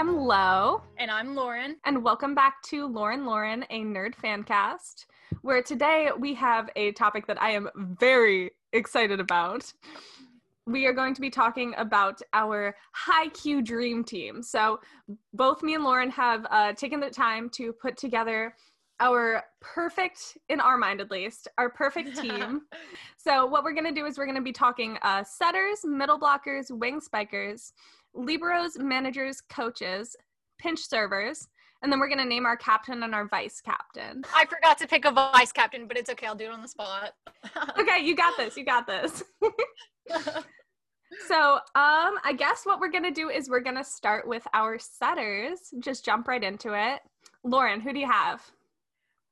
am Loe. And I'm Lauryn. And welcome back to Lauren Lauren, a nerd fan cast, where today we have a topic that I am very excited about. We are going to be talking about our Haikyu dream team. So, both me and Lauryn have uh, taken the time to put together our perfect, in our mind at least, our perfect team. so, what we're going to do is we're going to be talking uh, setters, middle blockers, wing spikers, liberos, managers, coaches, pinch servers, and then we're going to name our captain and our vice captain. I forgot to pick a vice captain, but it's okay. I'll do it on the spot. okay, you got this. You got this. so, um, I guess what we're going to do is we're going to start with our setters. Just jump right into it. Lauryn, who do you have?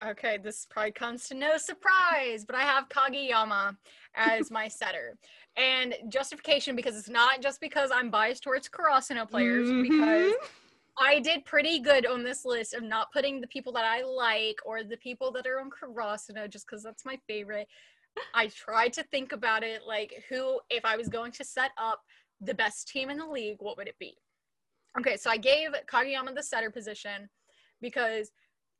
Okay, this probably comes to no surprise, but I have Kageyama as my setter. And justification because it's not just because I'm biased towards Karasuno players, mm-hmm. because I did pretty good on this list of not putting the people that I like or the people that are on Karasuno just because that's my favorite. I tried to think about it like who, if I was going to set up the best team in the league, what would it be? Okay, so I gave Kageyama the setter position because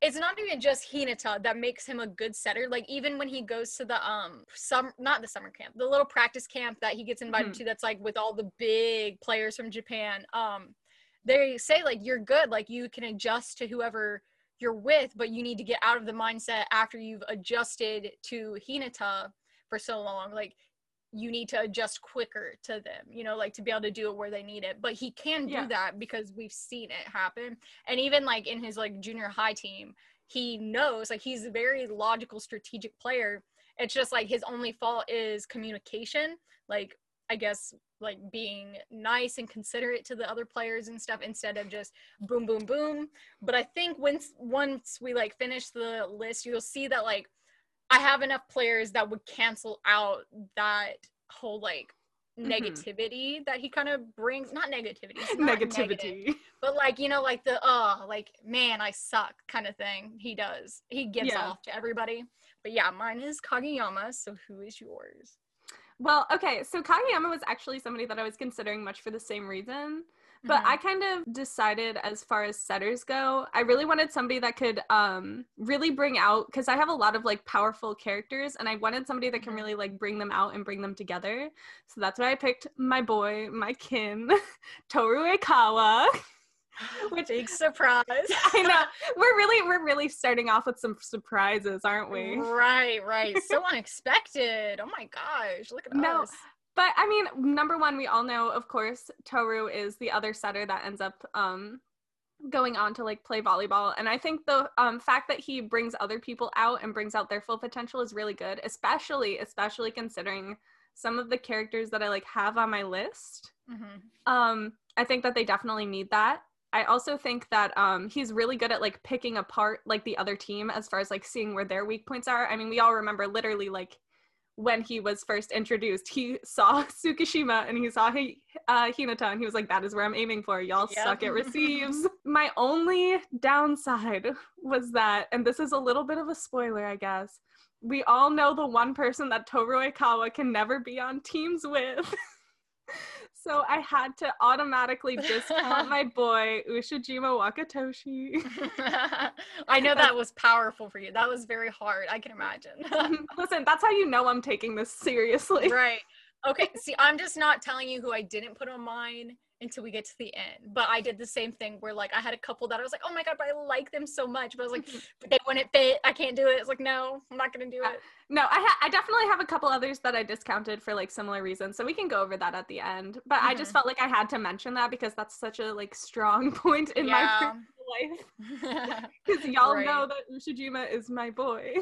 it's not even just Hinata that makes him a good setter. Like even when he goes to the um some not the summer camp, the little practice camp that he gets invited mm-hmm. to that's like with all the big players from Japan. Um they say like you're good, like you can adjust to whoever you're with, but you need to get out of the mindset after you've adjusted to Hinata for so long. Like you need to adjust quicker to them, you know, like to be able to do it where they need it. But he can do yeah. that because we've seen it happen. And even like in his like junior high team, he knows like he's a very logical, strategic player. It's just like his only fault is communication. Like, I guess like being nice and considerate to the other players and stuff instead of just boom boom boom but i think once once we like finish the list you'll see that like I have enough players that would cancel out that whole like mm-hmm. negativity that he kind of brings not negativity not negativity. but like you know like the oh like man i suck kind of thing he does. He gives yeah. off to everybody. But yeah mine is kageyama so who is yours? Well okay so kageyama was actually somebody that i was considering much for the same reason but mm-hmm. I kind of decided as far as setters go, I really wanted somebody that could um really bring out because I have a lot of like powerful characters and I wanted somebody that can mm-hmm. really like bring them out and bring them together. So that's why I picked my boy, my kin, Toru Oikawa. Which big surprise. I know. We're really we're really starting off with some surprises, aren't we? Right, right. So unexpected. Oh my gosh. Look at no, us. But I mean, number one, we all know, of course, Toru is the other setter that ends up um, going on to like play volleyball. And I think the um, fact that he brings other people out and brings out their full potential is really good, especially, especially considering some of the characters that I like have on my list. Mm-hmm. Um, I think that they definitely need that. I also think that um, he's really good at like picking apart like the other team as far as like seeing where their weak points are. I mean, we all remember literally like when he was first introduced, he saw Tsukishima and he saw uh, Hinata and he was like, that is where I'm aiming for. Y'all yep. suck at receives. My only downside was that, and this is a little bit of a spoiler, I guess, we all know the one person that Toru Oikawa can never be on teams with. So I had to automatically discount my boy Ushijima Wakatoshi. I know that was powerful for you. That was very hard. I can imagine. Listen, that's how you know I'm taking this seriously. Right. Okay. See, I'm just not telling you who I didn't put on mine until we get to the end. But I did the same thing where like I had a couple that I was like, oh my god, but I like them so much. But I was like, but they wouldn't fit. I can't do it. It's like, no, I'm not gonna do it. No, I ha- I definitely have a couple others that I discounted for like similar reasons. So we can go over that at the end. But mm-hmm. I just mm-hmm. felt like I had to mention that because that's such a like strong point in yeah. my life. Because y'all right. know that Ushijima is my boy.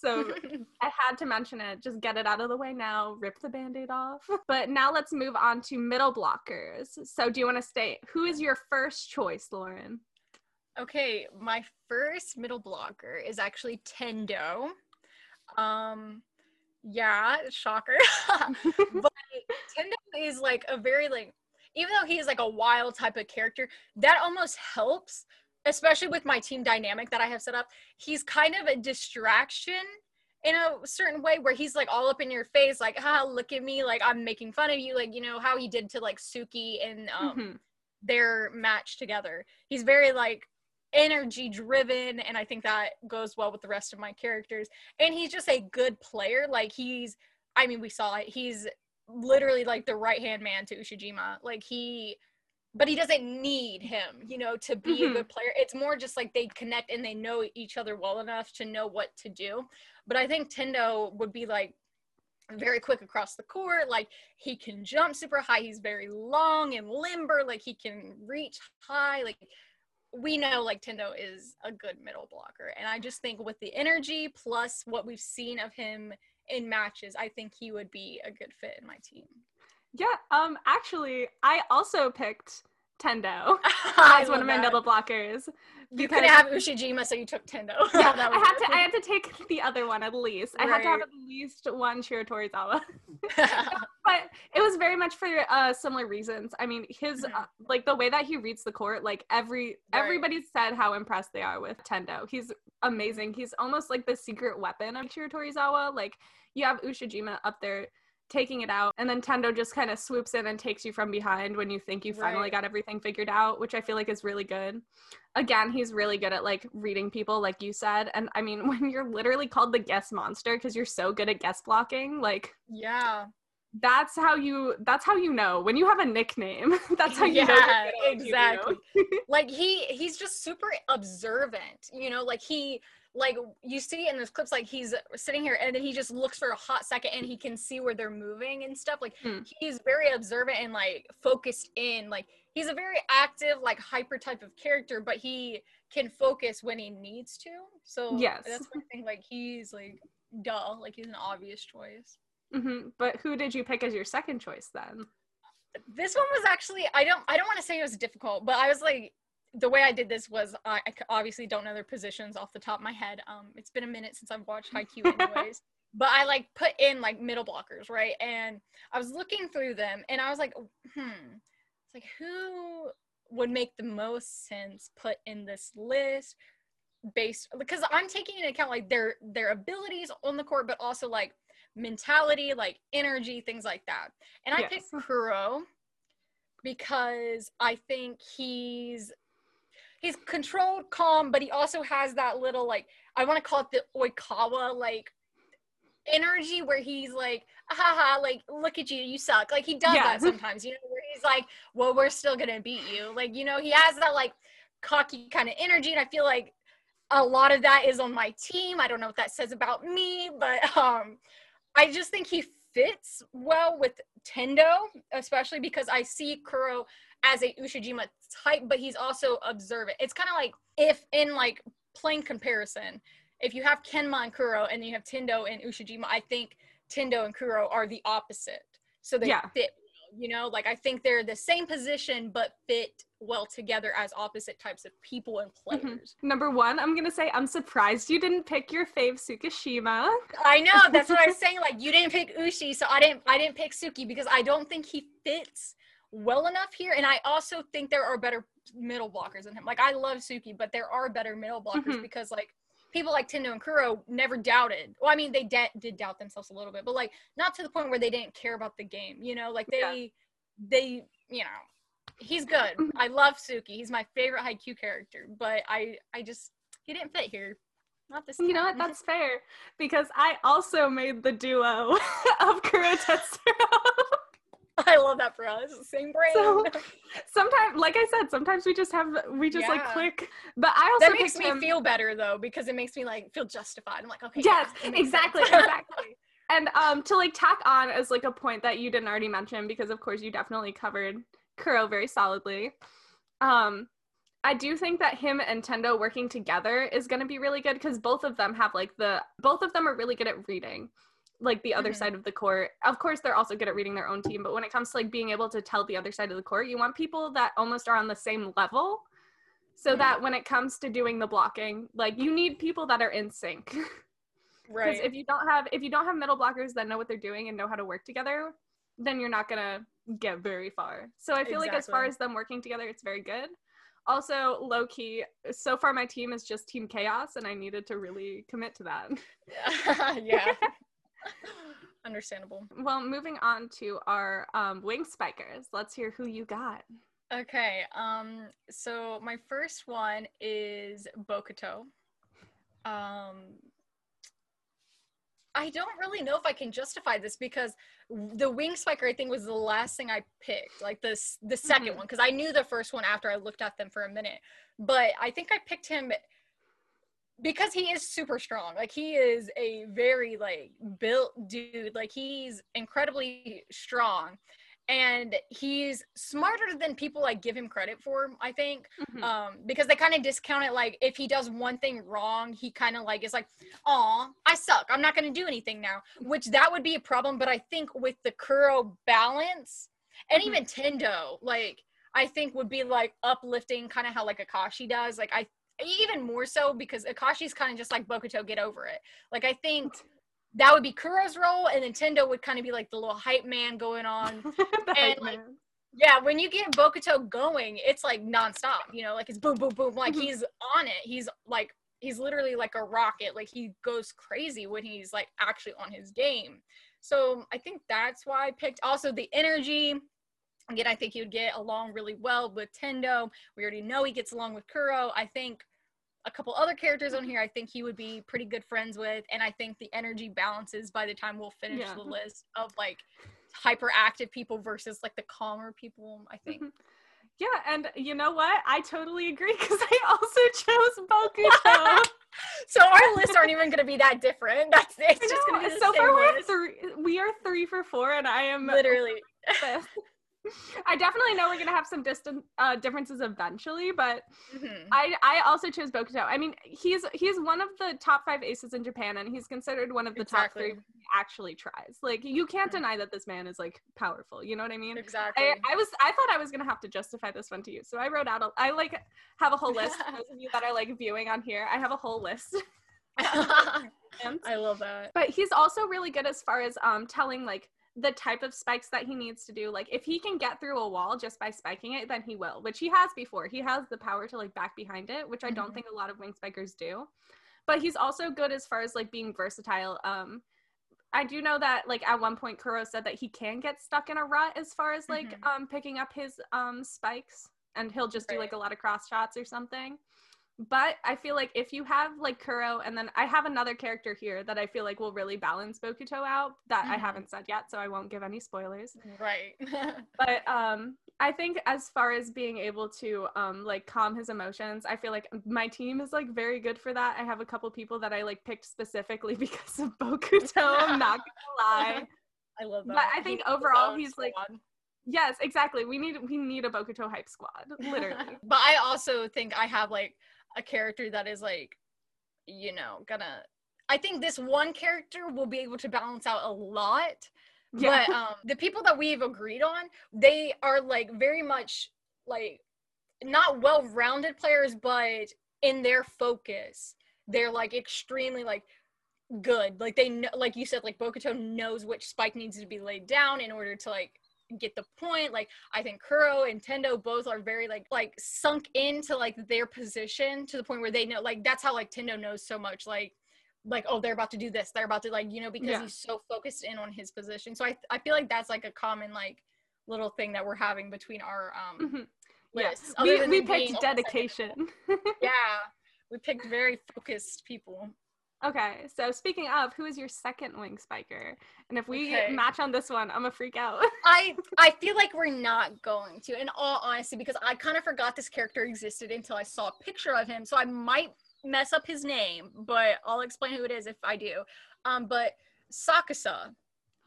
So I had to mention it. Just get it out of the way now, rip the band aid off. But now let's move on to middle blockers. So, do you want to stay? Who is your first choice, Lauryn? Okay, my first middle blocker is actually Tendo. Um, yeah, shocker. but Tendo is like a very like even though he's like a wild type of character, that almost helps especially with my team dynamic that I have set up, he's kind of a distraction in a certain way where he's like all up in your face, like, ah, look at me, like I'm making fun of you, like, you know, how he did to like Tsukki and um mm-hmm. their match together. He's very like energy driven and I think that goes well with the rest of my characters. And he's just a good player. Like he's I mean we saw it. He's literally like the right-hand man to Ushijima. Like he but he doesn't need him, you know, to be mm-hmm. a good player. It's more just like they connect and they know each other well enough to know what to do. But I think Tendo would be like very quick across the court. Like he can jump super high. He's very long and limber. Like he can reach high. Like we know like Tendo is a good middle blocker. And I just think with the energy plus what we've seen of him in matches, I think he would be a good fit in my team. Yeah, um actually I also picked Tendo as one of my that. middle blockers. You couldn't have Ushijima, so you took Tendo. Yeah, I had to. I had to take the other one at least. Right. I had to have at least one Shiratorizawa. but it was very much for uh, similar reasons. I mean, his mm-hmm. uh, like the way that he reads the court. Like every right. everybody said how impressed they are with Tendo. He's amazing. He's almost like the secret weapon of Shiratorizawa. Like you have Ushijima up there taking it out and then tendo just kind of swoops in and takes you from behind when you think you finally right. got everything figured out which i feel like is really good. Again he's really good at like reading people like you said and i mean when you're literally called the Guess Monster because you're so good at guess blocking like yeah. that's how you that's how you know when you have a nickname that's how you yeah, know exactly. Like he he's just super observant you know like he like you see in those clips like he's sitting here and then he just looks for a hot second and he can see where they're moving and stuff like hmm. he's very observant and like focused in like he's a very active like hyper type of character but he can focus when he needs to so yes that's one thing like he's like duh like he's an obvious choice mm-hmm. but who did you pick as your second choice then this one was actually i don't i don't want to say it was difficult but i was like the way I did this was I, I obviously don't know their positions off the top of my head. Um, it's been a minute since I've watched high Haikyuu anyways. but I like put in like middle blockers, right? And I was looking through them and I was like, hmm, it's like who would make the most sense put in this list based because I'm taking into account like their their abilities on the court, but also like mentality, like energy, things like that. And I yes. picked Kuro because I think he's he's controlled, calm, but he also has that little like I want to call it the Oikawa like energy where he's like, haha, like look at you, you suck. Like he does yeah. that sometimes, you know, where he's like, well, we're still gonna beat you. Like you know, he has that like cocky kind of energy, and I feel like a lot of that is on my team. I don't know what that says about me, but um, I just think he fits well with Tendo, especially because I see Kuro as a Ushijima type, but he's also observant. It's kind of like if in like plain comparison, if you have Kenma and Kuro and you have Tendo and Ushijima, I think Tendo and Kuro are the opposite. So they yeah. fit, you know, like I think they're the same position but fit well together as opposite types of people and mm-hmm. players. Mm-hmm. Number one, I'm gonna say I'm surprised you didn't pick your fave Tsukishima. I know that's what I was saying. Like you didn't pick Ushi, so I didn't I didn't pick Tsukki because I don't think he fits well enough here. And I also think there are better middle blockers than him. Like I love Tsukki, but there are better middle blockers mm-hmm. because like people like Tendo and Kuro never doubted. Well, I mean they de- did doubt themselves a little bit, but like not to the point where they didn't care about the game. You know, like they yeah. they you know he's good. Mm-hmm. I love Tsukki. He's my favorite Haikyuu character, but I I just he didn't fit here. Not this. Time. You know what? That's fair because I also made the duo of Kuro Tetsuro. I love that for us. Same brain. So, sometimes, like I said, sometimes we just have we just yeah. like click. But I also that makes me him... feel better though because it makes me like feel justified. I'm like, okay. Yes, yeah, exactly, exactly. And um, to like tack on as like a point that you didn't already mention because of course you definitely covered Kuro very solidly. Um, I do think that him and Tendo working together is going to be really good because both of them have like the both of them are really good at reading like the other mm-hmm. side of the court. Of course, they're also good at reading their own team, but when it comes to like being able to tell the other side of the court, you want people that almost are on the same level so mm-hmm. that when it comes to doing the blocking, like you need people that are in sync. Right. Because if you don't have if you don't have middle blockers that know what they're doing and know how to work together, then you're not gonna get very far. So I feel exactly. like as far as them working together, it's very good. Also, low key, so far my team is just Team Chaos, and I needed to really commit to that. yeah. Understandable. Well, moving on to our um, wing spikers. Let's hear who you got. Okay. Um. So my first one is Bokuto. Um. I don't really know if I can justify this because the wing spiker I think was the last thing I picked, like this the 2nd Mhm. one, because I knew the first one after I looked at them for a minute. But I think I picked him because he is super strong. Like he is a very like built dude. Like he's incredibly strong. And he's smarter than people like give him credit for, I think Mhm. um because they kind of discount it like if he does one thing wrong he kind of like is like oh i suck i'm not going to do anything now which that would be a problem but i think with the kuro balance and Mhm. even tendo like i think would be like uplifting kind of how like akashi does like i even more so because akashi's kind of just like bokuto get over it like i think that would be kuro's role and nintendo would kind of be like the little hype man going on and, like, man. yeah, when you get Bokuto going, it's like nonstop. You know, like it's boom, boom, boom. Like Mhm. he's on it. He's like he's literally like a rocket. Like he goes crazy when he's like actually on his game. So I think that's why I picked. Also the energy. Again, I think he would get along really well with Tendo. We already know he gets along with Kuro. I think a couple other characters on here I think he would be pretty good friends with. And I think the energy balances by the time we'll finish Yeah. the list of like hyperactive people versus like the calmer people, I think. Mhm. Yeah, and you know what? I totally agree because I also chose Bokuto. so our lists aren't even gonna be that different. That's it's just gonna be the so far we're three. We are three for four, and I am Literally. I definitely know we're gonna have some distant uh, differences eventually, but Mhm. I I also chose Bokuto. I mean, he's he's one of the top five aces in Japan, and he's considered one of the top three when he actually tries. Like you can't Mhm. deny that this man is like powerful. You know what I mean? Exactly. I, I was I thought I was gonna have to justify this one to you, so I wrote out a I like have a whole list. For those of you that are like viewing on here, I have a whole list. I love that. but he's also really good as far as um telling like the type of spikes that he needs to do. Like if he can get through a wall just by spiking it, then he will, which he has before. He has the power to like back behind it, which I don't Mhm. think a lot of wing spikers do. But he's also good as far as like being versatile. Um I do know that like at one point Kuro said that he can get stuck in a rut as far as like Mhm. um picking up his um spikes and he'll just do like a lot of cross shots or something. But I feel like if you have like Kuro and then I have another character here that I feel like will really balance Bokuto out that I Mhm. haven't said yet, so I won't give any spoilers. Right. But um I think as far as being able to um like calm his emotions, I feel like my team is like very good for that. I have a couple people that I like picked specifically because of Bokuto. I'm not gonna lie. I love that. But I think He's overall he's, like. Yes, exactly. We need we need a Bokuto hype squad, literally. but I also think I have like a character that is like, you know, gonna. I think this one character will be able to balance out a lot. yeah. But um, the people that we've agreed on, they are like very much like not well-rounded players, but in their focus, they're like extremely like good. Like they know, like you said, like Bokuto knows which spike needs to be laid down in order to like get the point. Like I think Kuro and Tendo both are very like like sunk into like their position to the point where they know like that's how like Tendo knows so much like like oh they're about to do this they're about to like you know because Yeah. he's so focused in on his position so I I feel like that's like a common like little thing that we're having between our um Mhm. Lists. other We, we picked dedication. yeah we picked very focused people okay, so speaking of, who is your second wing spiker? And if we Okay. match on this one, I'm a freak out. I I feel like we're not going to, in all honesty, because I kind of forgot this character existed until I saw a picture of him. So I might mess up his name, but I'll explain who it is if I do. Um, but Sakusa,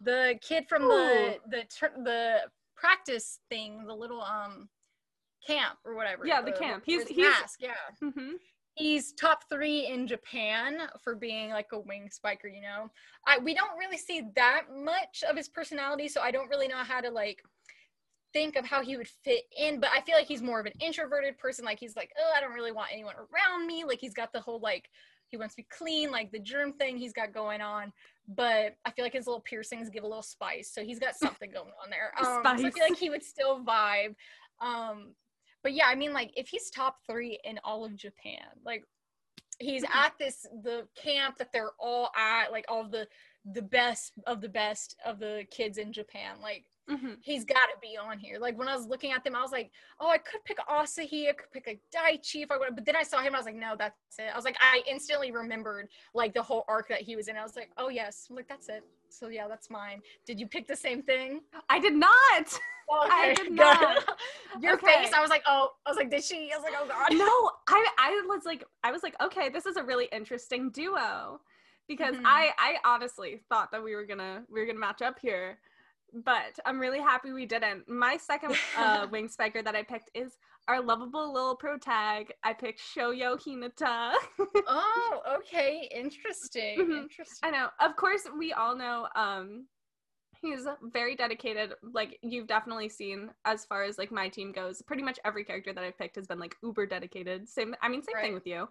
the kid from the the the practice thing, the little um camp or whatever. Yeah, the camp. He's- he's- mask, yeah. hmm He's top three in Japan for being like a wing spiker, you know. I we don't really see that much of his personality, so I don't really know how to like think of how he would fit in. But I feel like he's more of an introverted person. Like he's like, oh, I don't really want anyone around me. Like he's got the whole like he wants to be clean, like the germ thing he's got going on. But I feel like his little piercings give a little spice, so he's got something going on there. Um, so I feel like he would still vibe. Um, but yeah, I mean, like if he's top three in all of Japan, like he's Mhm. at this the camp that they're all at, like all the the best of the best of the kids in Japan. Like Mhm. he's got to be on here. Like when I was looking at them, I was like, oh, I could pick Asahi, I could pick a Daichi if I would. But then I saw him, I was like, no, that's it. I was like, I instantly remembered like the whole arc that he was in. I was like, oh yes, I'm like that's it. So yeah, that's mine. Did you pick the same thing? I did not. I did not. Your Okay. face, I was like, oh, I was like, did she? I was like, oh god. no, I I was like I was like, okay, this is a really interesting duo. Because Mhm. I I honestly thought that we were gonna we were gonna match up here. But I'm really happy we didn't. My second uh, wing spiker that I picked is our lovable little pro tag. I picked Shoyo Hinata. Oh, okay, interesting. Mhm. Interesting. I know. Of course, we all know um he's very dedicated. Like you've definitely seen as far as like my team goes, pretty much every character that I've picked has been like uber dedicated. Same I mean same thing with you.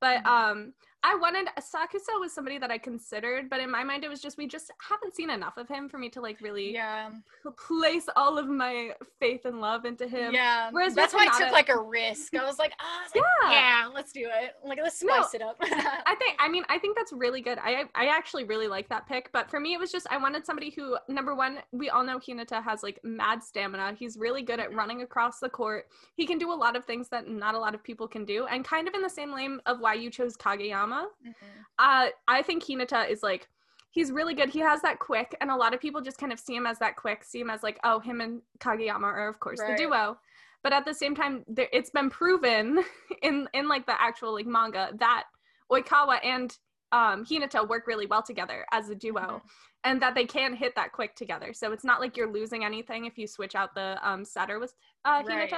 But Mhm. um I wanted Sakusa was somebody that I considered, but in my mind it was just we just haven't seen enough of him for me to like really Yeah. p- place all of my faith and love into him. Yeah. Whereas that's why I took like a risk. I was like, ah, was like, Yeah. yeah, let's do it. Like let's No, spice it up. I think I mean I think that's really good. I I actually really like that pick, but for me it was just I wanted somebody who number one, we all know Hinata has like mad stamina. He's really good at running across the court. He can do a lot of things that not a lot of people can do. And kind of in the same lane of why you chose Kageyama, Mhm. uh I think Hinata is like he's really good. He has that quick and a lot of people just kind of see him as that quick, see him as like, oh, him and Kageyama are of course Right. the duo. But at the same time, there, it's been proven in in like the actual like manga that Oikawa and um, Hinata work really well together as a duo, Mhm. and that they can hit that quick together. So it's not like you're losing anything if you switch out the um, setter with uh, Right.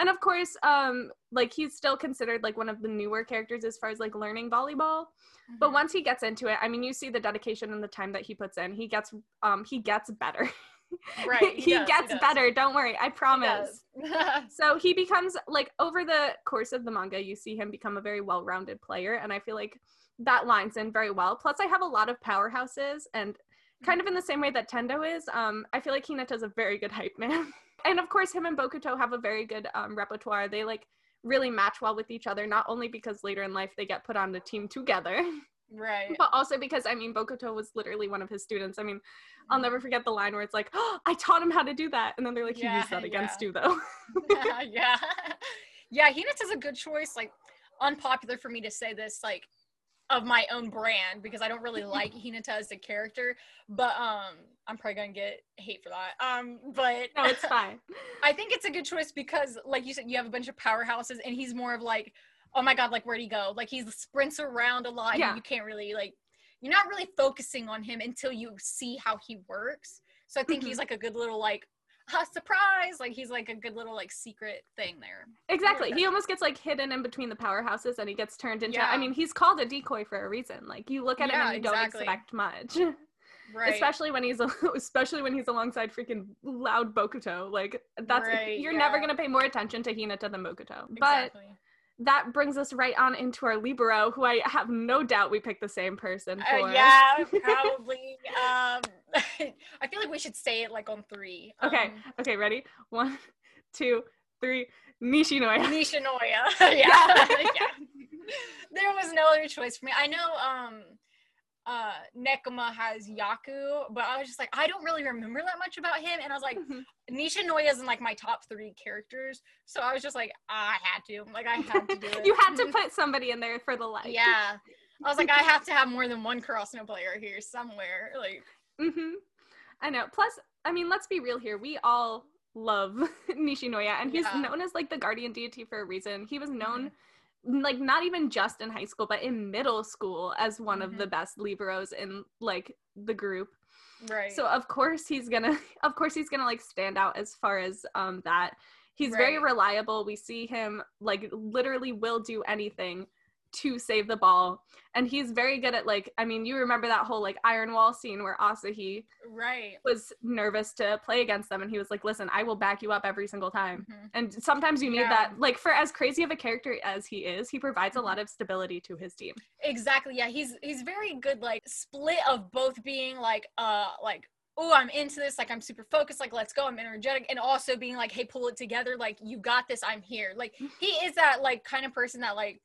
And of course, um, like he's still considered like one of the newer characters as far as like learning volleyball. But Mhm. once he gets into it, I mean, you see the dedication and the time that he puts in. He gets um, he gets better. Right, he, he does, gets does. better. Don't worry, I promise. does. So he becomes like over the course of the manga, you see him become a very well-rounded player, and I feel like that lines in very well. Plus, I have a lot of powerhouses, and kind of in the same way that Tendo is, um, I feel like Hinata's a very good hype man. and of course, him and Bokuto have a very good um, repertoire. They like really match well with each other, not only because later in life they get put on the team together, right. but also because I mean Bokuto was literally one of his students. I mean, I'll Mhm. never forget the line where it's like, "Oh, I taught him how to do that," and then they're like, "He Yeah, used that against yeah. you, though." yeah. Yeah, Hinata's a good choice. Like unpopular for me to say this, like of my own brand because I don't really like Hinata as a character. But um I'm probably gonna get hate for that. Um but no, it's fine. I think it's a good choice because like you said, you have a bunch of powerhouses and he's more of like, oh my god, like where'd he go? Like he sprints around a lot Yeah. and you can't really like you're not really focusing on him until you see how he works. So I think Mhm. he's like a good little like ah, surprise. Like he's like a good little like secret thing there. Exactly. He almost gets like hidden in between the powerhouses and he gets turned into Yeah. I mean, he's called a decoy for a reason. Like you look at him and you exactly. don't expect much. Right. Especially when he's especially when he's alongside freaking loud Bokuto. Like that's Right, you're never going to pay more attention to Hinata than Bokuto. But exactly. That brings us right on into our libero who I have no doubt we picked the same person for. Uh, yeah, probably. um, I feel like we should say it like on three. Okay. Um, Okay, ready? One, two, three. Nishinoya. Nishinoya. yeah. yeah. There was no other choice for me. I know um uh Nekoma has Yaku, but I was just like, I don't really remember that much about him. And I was like, Mhm. Nishinoya is in like my top three characters. So I was just like, I had to. Like I had to do it. you had to put somebody in there for the like. Yeah. I was like, I have to have more than one Karasuno player here somewhere. Like mm-hmm. I know. Plus, I mean, let's be real here. We all love Nishinoya, and he's Yeah. known as like the guardian deity for a reason. He was known, like, not even just in high school, but in middle school as one of Mhm. the best liberos in like the group. right. So of course he's gonna, of course he's gonna like stand out as far as um that. He's very reliable. We see him like literally will do anything to save the ball, and he's very good at like. I mean, you remember that whole like iron wall scene where Asahi right. was nervous to play against them, and he was like, "Listen, I will back you up every single time." Mhm. And sometimes you need Yeah. that. Like for as crazy of a character as he is, he provides a Mhm. lot of stability to his team. Exactly. Yeah, he's he's very good like split of both being like uh like oh I'm into this like I'm super focused like let's go I'm energetic and also being like hey pull it together like you got this I'm here like he is that like kind of person that like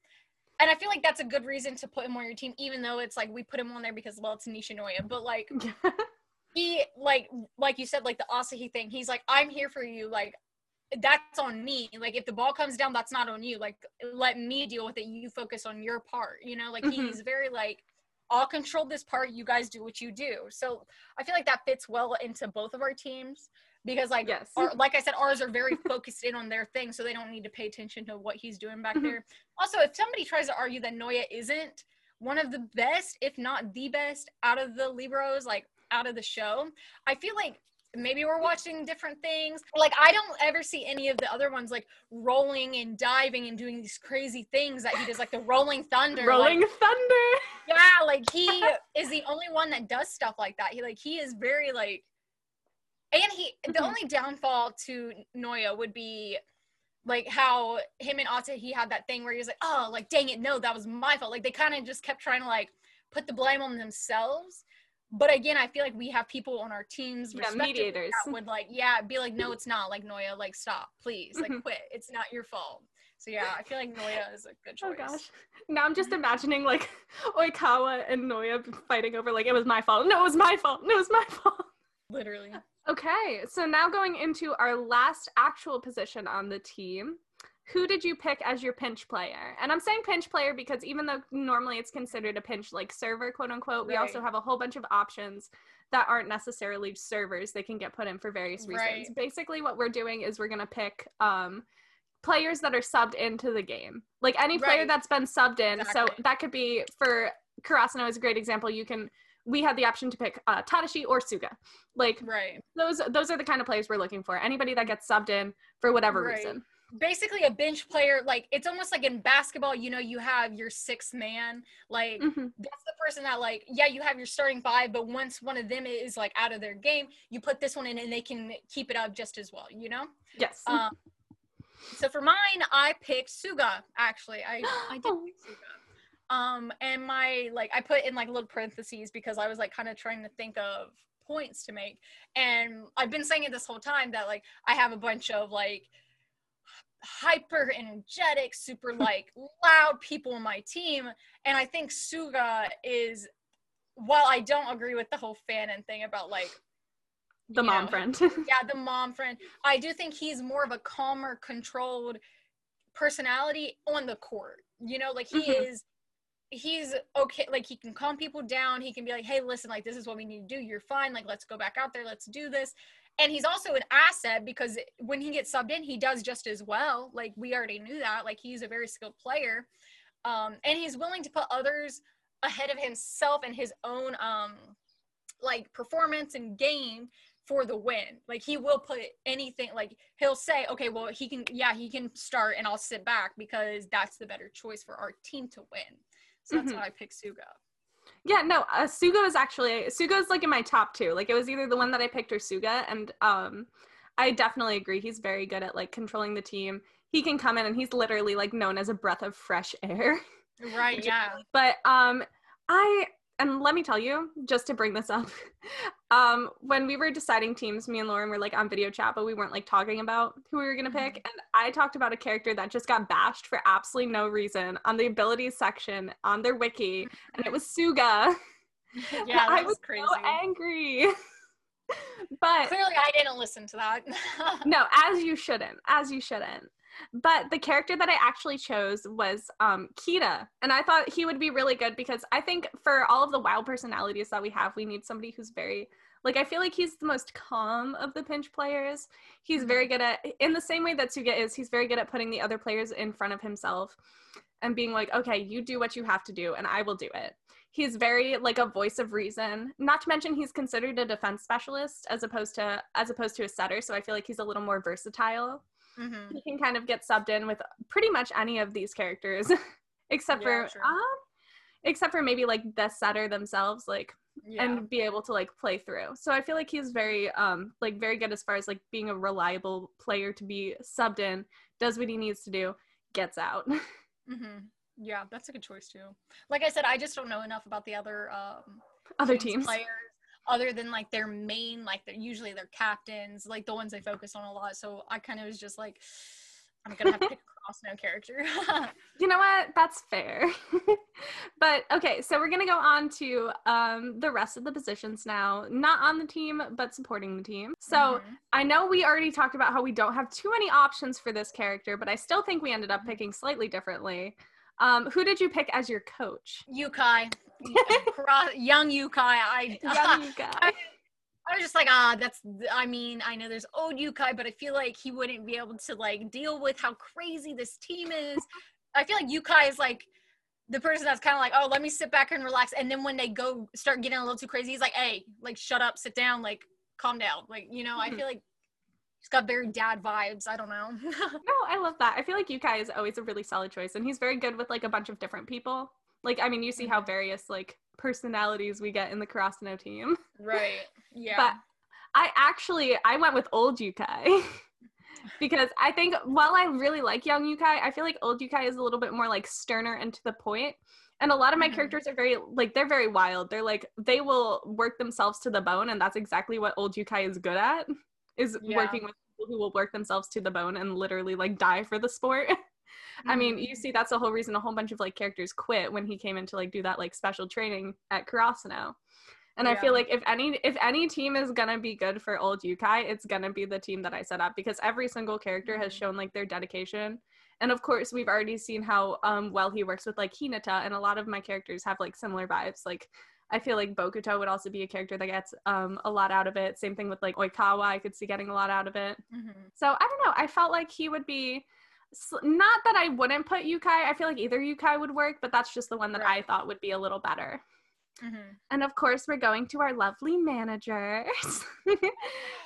and I feel like that's a good reason to put him on your team even though it's like we put him on there because well it's Nishinoya but like he like like you said like the Asahi thing. He's like, I'm here for you. Like that's on me. Like if the ball comes down, that's not on you. Like let me deal with it. You focus on your part. You know, like Mhm. he's very like I'll control this part. You guys do what you do. So I feel like that fits well into both of our teams because like Yes. our, like I said, ours are very focused in on their thing, so they don't need to pay attention to what he's doing back Mhm. there. Also, if somebody tries to argue that Noya isn't one of the best, if not the best, out of the liberos, like out of the show, I feel like maybe we're watching different things. Like I don't ever see any of the other ones like rolling and diving and doing these crazy things that he does, like the rolling thunder. like- Rolling Thunder. yeah, like he is the only one that does stuff like that. He like he is very like and he the Mhm. only downfall to Noya would be like how him and Ata he had that thing where he was like, Oh, like dang it, no, that was my fault. Like they kind of just kept trying to like put the blame on themselves. But again, I feel like we have people on our teams, Yeah, mediators. that would like, yeah, be like, no, it's not. Like Noya, like stop, please, like Mhm. quit. It's not your fault. So yeah, I feel like Noya is a good choice. Oh gosh. Now I'm just imagining like Oikawa and Noya fighting over like it was my fault. No, it was my fault. No, it was my fault. Literally. Okay, so now going into our last actual position on the team. Who did you pick as your pinch player? And I'm saying pinch player because even though normally it's considered a pinch like server, quote unquote, we also have a whole bunch of options that aren't necessarily servers they can get put in for various reasons. Right. Basically, what we're doing is we're gonna pick um players that are subbed into the game. Like any player Right. that's been subbed in. So that could be for Karasuno is a great example. You can we had the option to pick uh, Tadashi or Suga. Like Right. those those are the kind of players we're looking for. Anybody that gets subbed in for whatever Right. reason. basically a bench player like it's almost like in basketball you know you have your sixth man like Mhm. that's the person that like yeah you have your starting five but once one of them is like out of their game you put this one in and they can keep it up just as well you know Yes. um so for mine i picked suga actually i i did pick suga um and my like i put in like little parentheses because i was like kind of trying to think of points to make and i've been saying it this whole time that like i have a bunch of like hyper energetic super like loud people in my team and i think suga is while i don't agree with the whole fan and thing about like the mom know, friend. yeah, the mom friend. I do think he's more of a calmer, controlled personality on the court. You know, like he Mhm. is he's okay like he can calm people down. He can be like hey listen like this is what we need to do. You're fine. Like let's go back out there. Let's do this. And he's also an asset because when he gets subbed in he does just as well. Like we already knew that. Like he's a very skilled player. Um and he's willing to put others ahead of himself and his own um like performance and game for the win. Like he will put anything like he'll say, okay, well he can yeah, he can start and I'll sit back because that's the better choice for our team to win. So that's Mhm. why I picked Suga. yeah, no, uh, Suga is actually Suga is like in my top two. Like it was either the one that I picked or Suga, and um, I definitely agree. He's very good at like controlling the team. He can come in and he's literally like known as a breath of fresh air. Right, yeah. But um, I and let me tell you, just to bring this up, um, when we were deciding teams, me and Lauryn were like on video chat, but we weren't like talking about who we were gonna pick. And I talked about a character that just got bashed for absolutely no reason on the abilities section on their wiki, and it was Suga. Yeah, I was crazy. so angry. but Clearly I didn't listen to that. no, as you shouldn't, as you shouldn't. But the character that I actually chose was um, Kita, and I thought he would be really good because I think for all of the wild personalities that we have, we need somebody who's very like I feel like he's the most calm of the pinch players. He's Mhm. very good at in the same way that Suga is. He's very good at putting the other players in front of himself and being like, "Okay, you do what you have to do, and I will do it." He's very like a voice of reason. Not to mention he's considered a defense specialist as opposed to as opposed to a setter, so I feel like he's a little more versatile. Mhm. He can kind of get subbed in with pretty much any of these characters, except Yeah, for um, except for maybe like the setter themselves, like Yeah. and be able to like play through. So I feel like he's very um like very good as far as like being a reliable player to be subbed in, does what he needs to do, gets out. hmm Yeah, that's a good choice too. Like I said, I just don't know enough about the other um Other teams' teams. players other than like their main like they're usually their captains like the ones they focus on a lot so i kind of was just like I'm gonna have to pick a Karasuno character. you know what? That's fair. but okay, so we're gonna go on to um, the rest of the positions now. Not on the team, but supporting the team. So mm-hmm. I know we already talked about how we don't have too many options for this character, but I still think we ended up mm-hmm. picking slightly differently. Um, who did you pick as your coach? Ukai. Young Ukai. I young Ukai. I, I was just like, ah, that's. I mean, I know there's old Ukai, but I feel like he wouldn't be able to like deal with how crazy this team is. I feel like Ukai is like the person that's kind of like, oh, let me sit back and relax. And then when they go start getting a little too crazy, he's like, hey, like shut up, sit down, like calm down. Like you know, mm-hmm. I feel like he's got very dad vibes. I don't know. no, I love that. I feel like Ukai is always a really solid choice, and he's very good with like a bunch of different people. Like, I mean, you see how mm-hmm. various like personalities we get in the Karasuno team. Right. Yeah. But I actually I went with old Ukai. because I think while I really like young Ukai, I feel like old Ukai is a little bit more like sterner and to the point. And a lot of my mm-hmm. characters are very like they're very wild. They're like they will work themselves to the bone, and that's exactly what old Ukai is good at. Is yeah. working with people who will work themselves to the bone and literally like die for the sport. Mm-hmm. I mean, you mm-hmm. see, that's the whole reason a whole bunch of like characters quit when he came in to like do that like special training at Karasuno. And yeah. I feel like if any if any team is gonna be good for old Ukai, it's gonna be the team that I set up because every single character has mm-hmm. shown like their dedication. And of course, we've already seen how um, well he works with like Hinata, and a lot of my characters have like similar vibes. Like I feel like Bokuto would also be a character that gets um, a lot out of it. Same thing with like Oikawa, I could see getting a lot out of it. Mm-hmm. So I don't know. I felt like he would be not that I wouldn't put Ukai. I feel like either Ukai would work, but that's just the one that right. I thought would be a little better. Mm-hmm. And of course, we're going to our lovely managers.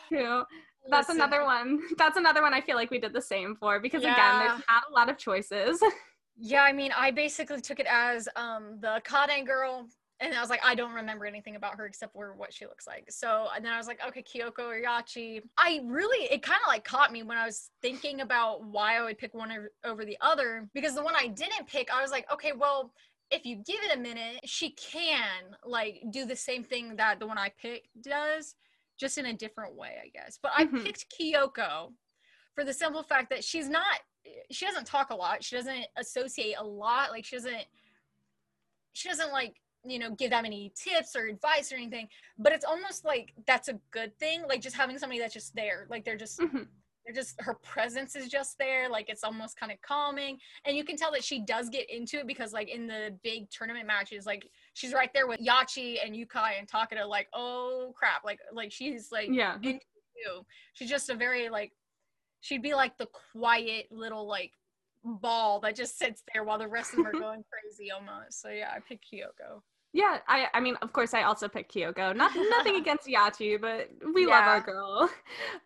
who that's Listen. another one. That's another one I feel like we did the same for because yeah. again, there's not a lot of choices. Yeah, I mean, I basically took it as um, the Kane girl and I was like, I don't remember anything about her except for what she looks like. So and then I was like, okay, Kyoko or Yachi. I really, it kind of like caught me when I was thinking about why I would pick one over the other because the one I didn't pick, I was like, okay, well, if you give it a minute, she can like do the same thing that the one I picked does, just in a different way, I guess. But mm-hmm. I picked Kyoko for the simple fact that she's not, she doesn't talk a lot. She doesn't associate a lot. Like she doesn't, she doesn't like you know give them any tips or advice or anything but it's almost like that's a good thing like just having somebody that's just there like they're just mm-hmm. they're just her presence is just there like it's almost kind of calming and you can tell that she does get into it because like in the big tournament matches like she's right there with yachi and ukai and takeda like oh crap like like she's like yeah she's just a very like she'd be like the quiet little like ball that just sits there while the rest of them are going crazy almost. So yeah, I picked Kyoko. Yeah, I I mean, of course, I also picked Kyoko. Not nothing against Yachi, but we yeah. love our girl.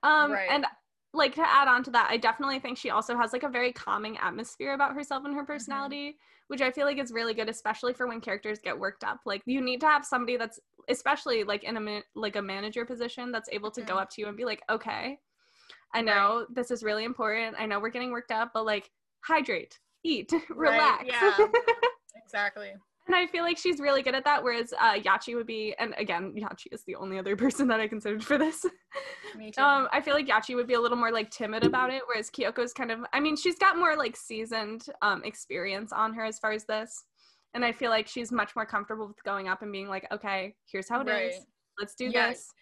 Um, right. and like to add on to that, I definitely think she also has like a very calming atmosphere about herself and her mm-hmm. personality, mm-hmm. which I feel like is really good, especially for when characters get worked up. Like you need to have somebody that's, especially like in a like a manager position, that's able to mm-hmm. go up to you and be like, okay, I know right. this is really important. I know we're getting worked up, but like hydrate, eat, relax. Right, yeah, exactly. And I feel like she's really good at that. Whereas uh, Yachi would be, and again, Yachi is the only other person that I considered for this. Me too. Um, I feel like Yachi would be a little more like timid about it, whereas Kyoko's kind of, I mean, she's got more like seasoned um, experience on her as far as this. And I feel like she's much more comfortable with going up and being like, okay, here's how it right. is. Let's do yes. this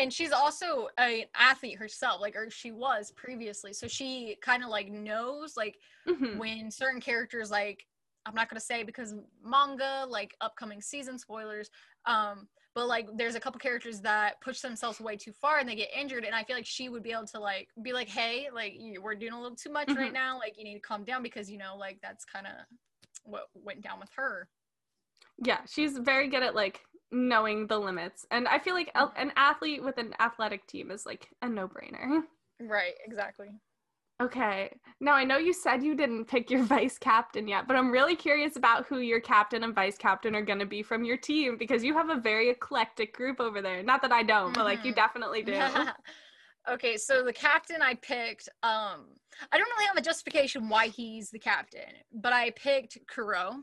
and she's also an athlete herself like or she was previously so she kind of like knows like mm-hmm. when certain characters like i'm not going to say because manga like upcoming season spoilers um but like there's a couple characters that push themselves way too far and they get injured and i feel like she would be able to like be like hey like we're doing a little too much mm-hmm. right now like you need to calm down because you know like that's kind of what went down with her yeah she's very good at like knowing the limits. And I feel like an athlete with an athletic team is like a no brainer. Right, exactly. Okay. Now I know you said you didn't pick your vice captain yet, but I'm really curious about who your captain and vice captain are going to be from your team because you have a very eclectic group over there. Not that I don't, mm-hmm. but like you mm-hmm. definitely do. okay, so the captain I picked, um, I don't really have a justification why he's the captain, but I picked Kuro.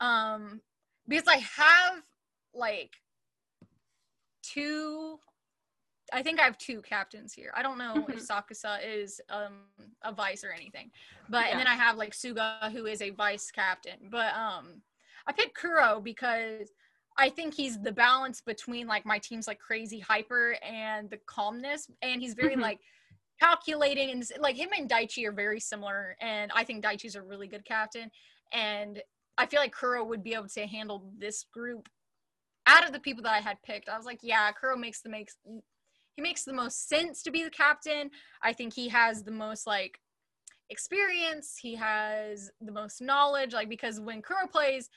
Um, because I have like two I think I have two captains here. I don't know if Sakusa is um a vice or anything, but Yeah. and then I have like Suga who is a vice captain. But um, I picked Kuro because I think he's the balance between like my team's like crazy hyper and the calmness, and he's very Mhm. like calculating and like him and Daichi are very similar, and I think Daichi's a really good captain, and I feel like Kuro would be able to handle this group out of the people that I had picked, I was like, yeah, Kuro makes the makes he makes the most sense to be the captain. I think he has the most like experience. He has the most knowledge. Like because when Kuro plays,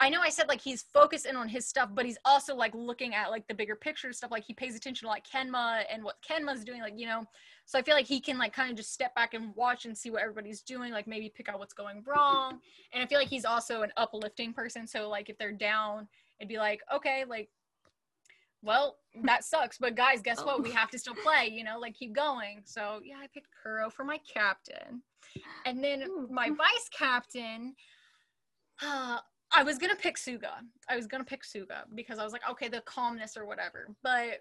I know I said like he's focused in on his stuff, but he's also like looking at like the bigger picture stuff. Like he pays attention to like Kenma and what Kenma's doing. Like you know, so I feel like he can like kind of just step back and watch and see what everybody's doing. Like maybe pick out what's going wrong. And I feel like he's also an uplifting person. So like if they're down it'd be like, okay, like, well, that sucks, but guys, guess what? We have to still play, you know, like keep going. So yeah, I picked Kuro for my captain. And then Ooh. my vice captain, uh, I was gonna pick Suga. I was gonna pick Suga because I was like, okay, the calmness or whatever. But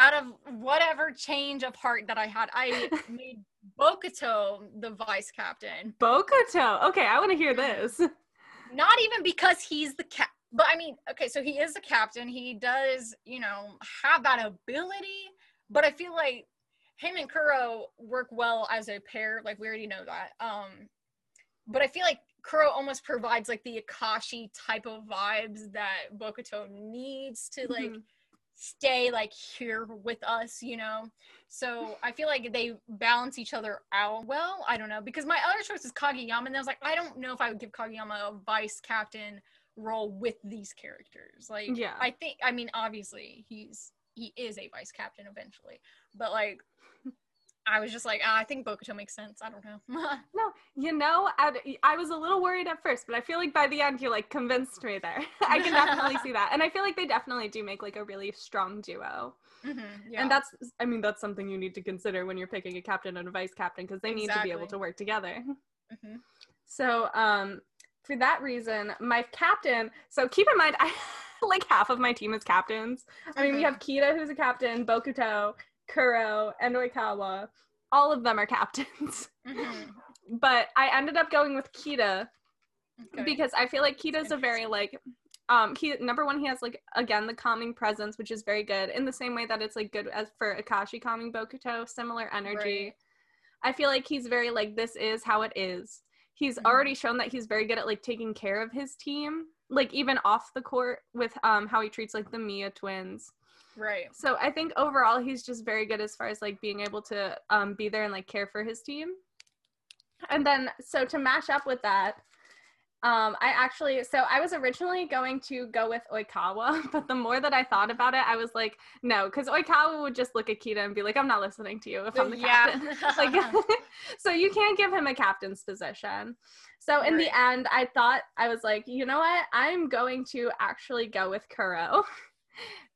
out of whatever change of heart that I had, I made Bokuto the vice captain. Bokuto. Okay, I want to hear this. not even because he's the cap but i mean okay so he is the captain he does you know have that ability but i feel like him and kuro work well as a pair like we already know that um but i feel like kuro almost provides like the akashi type of vibes that bokuto needs to like Mhm. Stay like here with us you know so i feel like they balance each other out well i don't know because my other choice is kageyama and i was like i don't know if i would give kageyama a vice captain role with these characters like Yeah. i think i mean obviously he's he is a vice captain eventually but like i was just like ah, i think bokuto makes sense i don't know No, you know, I, I was a little worried at first, but I feel like by the end you like convinced me there. I can definitely see that, and I feel like they definitely do make like a really strong duo. Mhm, yeah. And that's, I mean, that's something you need to consider when you're picking a captain and a vice captain because they need to be able to work together. Mhm. So, um, for that reason, my captain. So keep in mind, I like half of my team is captains. I mean, we have Kita, who's a captain, Bokuto, Kuro, and Oikawa. All of them are captains. Mhm. But I ended up going with Kita Okay. because I feel like Kita's a very like um he number one he has like again the calming presence which is very good in the same way that it's like good as for Akashi calming Bokuto similar energy. Right. I feel like he's very like this is how it is. He's Mhm. already shown that he's very good at like taking care of his team like even off the court with um how he treats like the Miya twins. Right So I think overall he's just very good as far as like being able to um, be there and like care for his team. And then so to match up with that, um, I actually so I was originally going to go with Oikawa, but the more that I thought about it, I was like, no, because Oikawa would just look at Kita and be like, I'm not listening to you if I'm the captain. like so you can't give him a captain's position. So in the end, I thought I was like, you know what? I'm going to actually go with Kuro.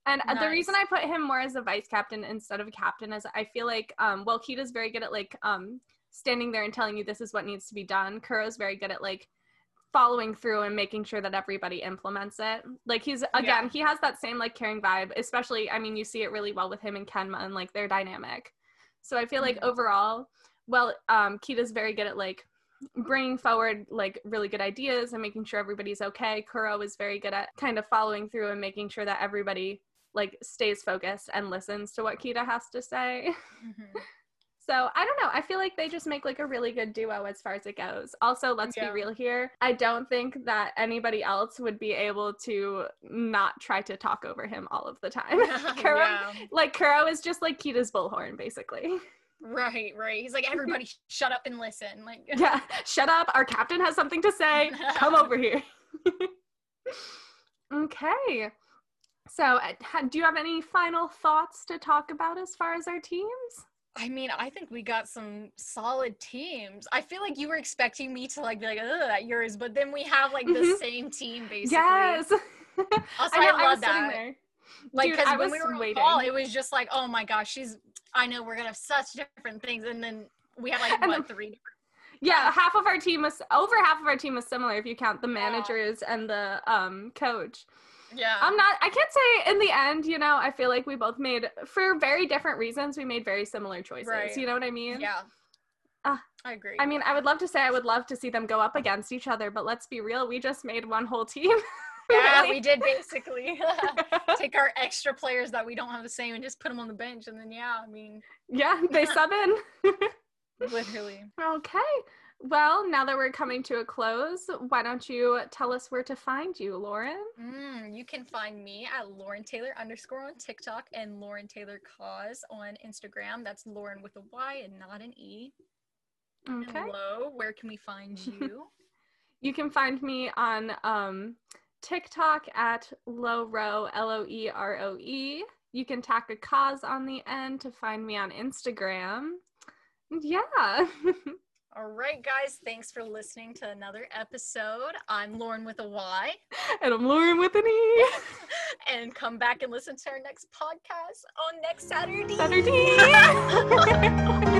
And uh the reason I put him more as a vice captain instead of a captain is I feel like um well Kita's very good at like um standing there and telling you this is what needs to be done. Kuro's very good at like following through and making sure that everybody implements it. Like he's again, Yeah. he has that same like caring vibe, especially I mean you see it really well with him and Kenma and like their dynamic. So I feel like Mhm. overall, well, um Kita's very good at like bringing forward like really good ideas and making sure everybody's okay. Kuro is very good at kind of following through and making sure that everybody like stays focused and listens to what Kita has to say. Mhm. So I don't know. I feel like they just make like a really good duo as far as it goes. Also, let's Yeah. be real here. I don't think that anybody else would be able to not try to talk over him all of the time. Kuro, yeah. like Kuro is just like Kita's bullhorn, basically. Right, right. He's like, everybody shut up and listen. Like, yeah, shut up. Our captain has something to say. Come over here. okay. So, uh, do you have any final thoughts to talk about as far as our teams? I mean, I think we got some solid teams. I feel like you were expecting me to like be like, ugh, at yours, but then we have like the Mhm. same team basically. Yes. Also, I I, know. I, love was sitting that. there. Like, because when we were on waiting. call, it was just like, oh my gosh, she's. I know we're gonna have such different things, and then we had like And what then- three? Yeah, half of our team was over half of our team was similar if you count the managers and the um coach. Yeah. I'm not I can't say in the end, you know, I feel like we both made for very different reasons, we made very similar choices. Right. You know what I mean? Yeah. Ah. I agree. I mean, I would love to say I would love to see them go up against each other, but let's be real, we just made one whole team. yeah, Really? we did basically take our extra players that we don't have the same and just put them on the bench, and then yeah, I mean, yeah, they sub in. literally. okay. Well, now that we're coming to a close, why don't you tell us where to find you, Lauryn? Mm, you can find me at Lauryn Taylor underscore on TikTok and Lauryn Taylor Cause on Instagram. That's Lauryn with a Y and not an E. Okay. Hello, where can we find you? You can find me on um, TikTok at Loeroe, L O E R O E. You can tack a cause on the end to find me on Instagram. Yeah. All right, guys, thanks for listening to another episode. I'm Lauryn with a Y, and I'm Lauren with an E. and come back and listen to our next podcast on next Saturday. Saturday.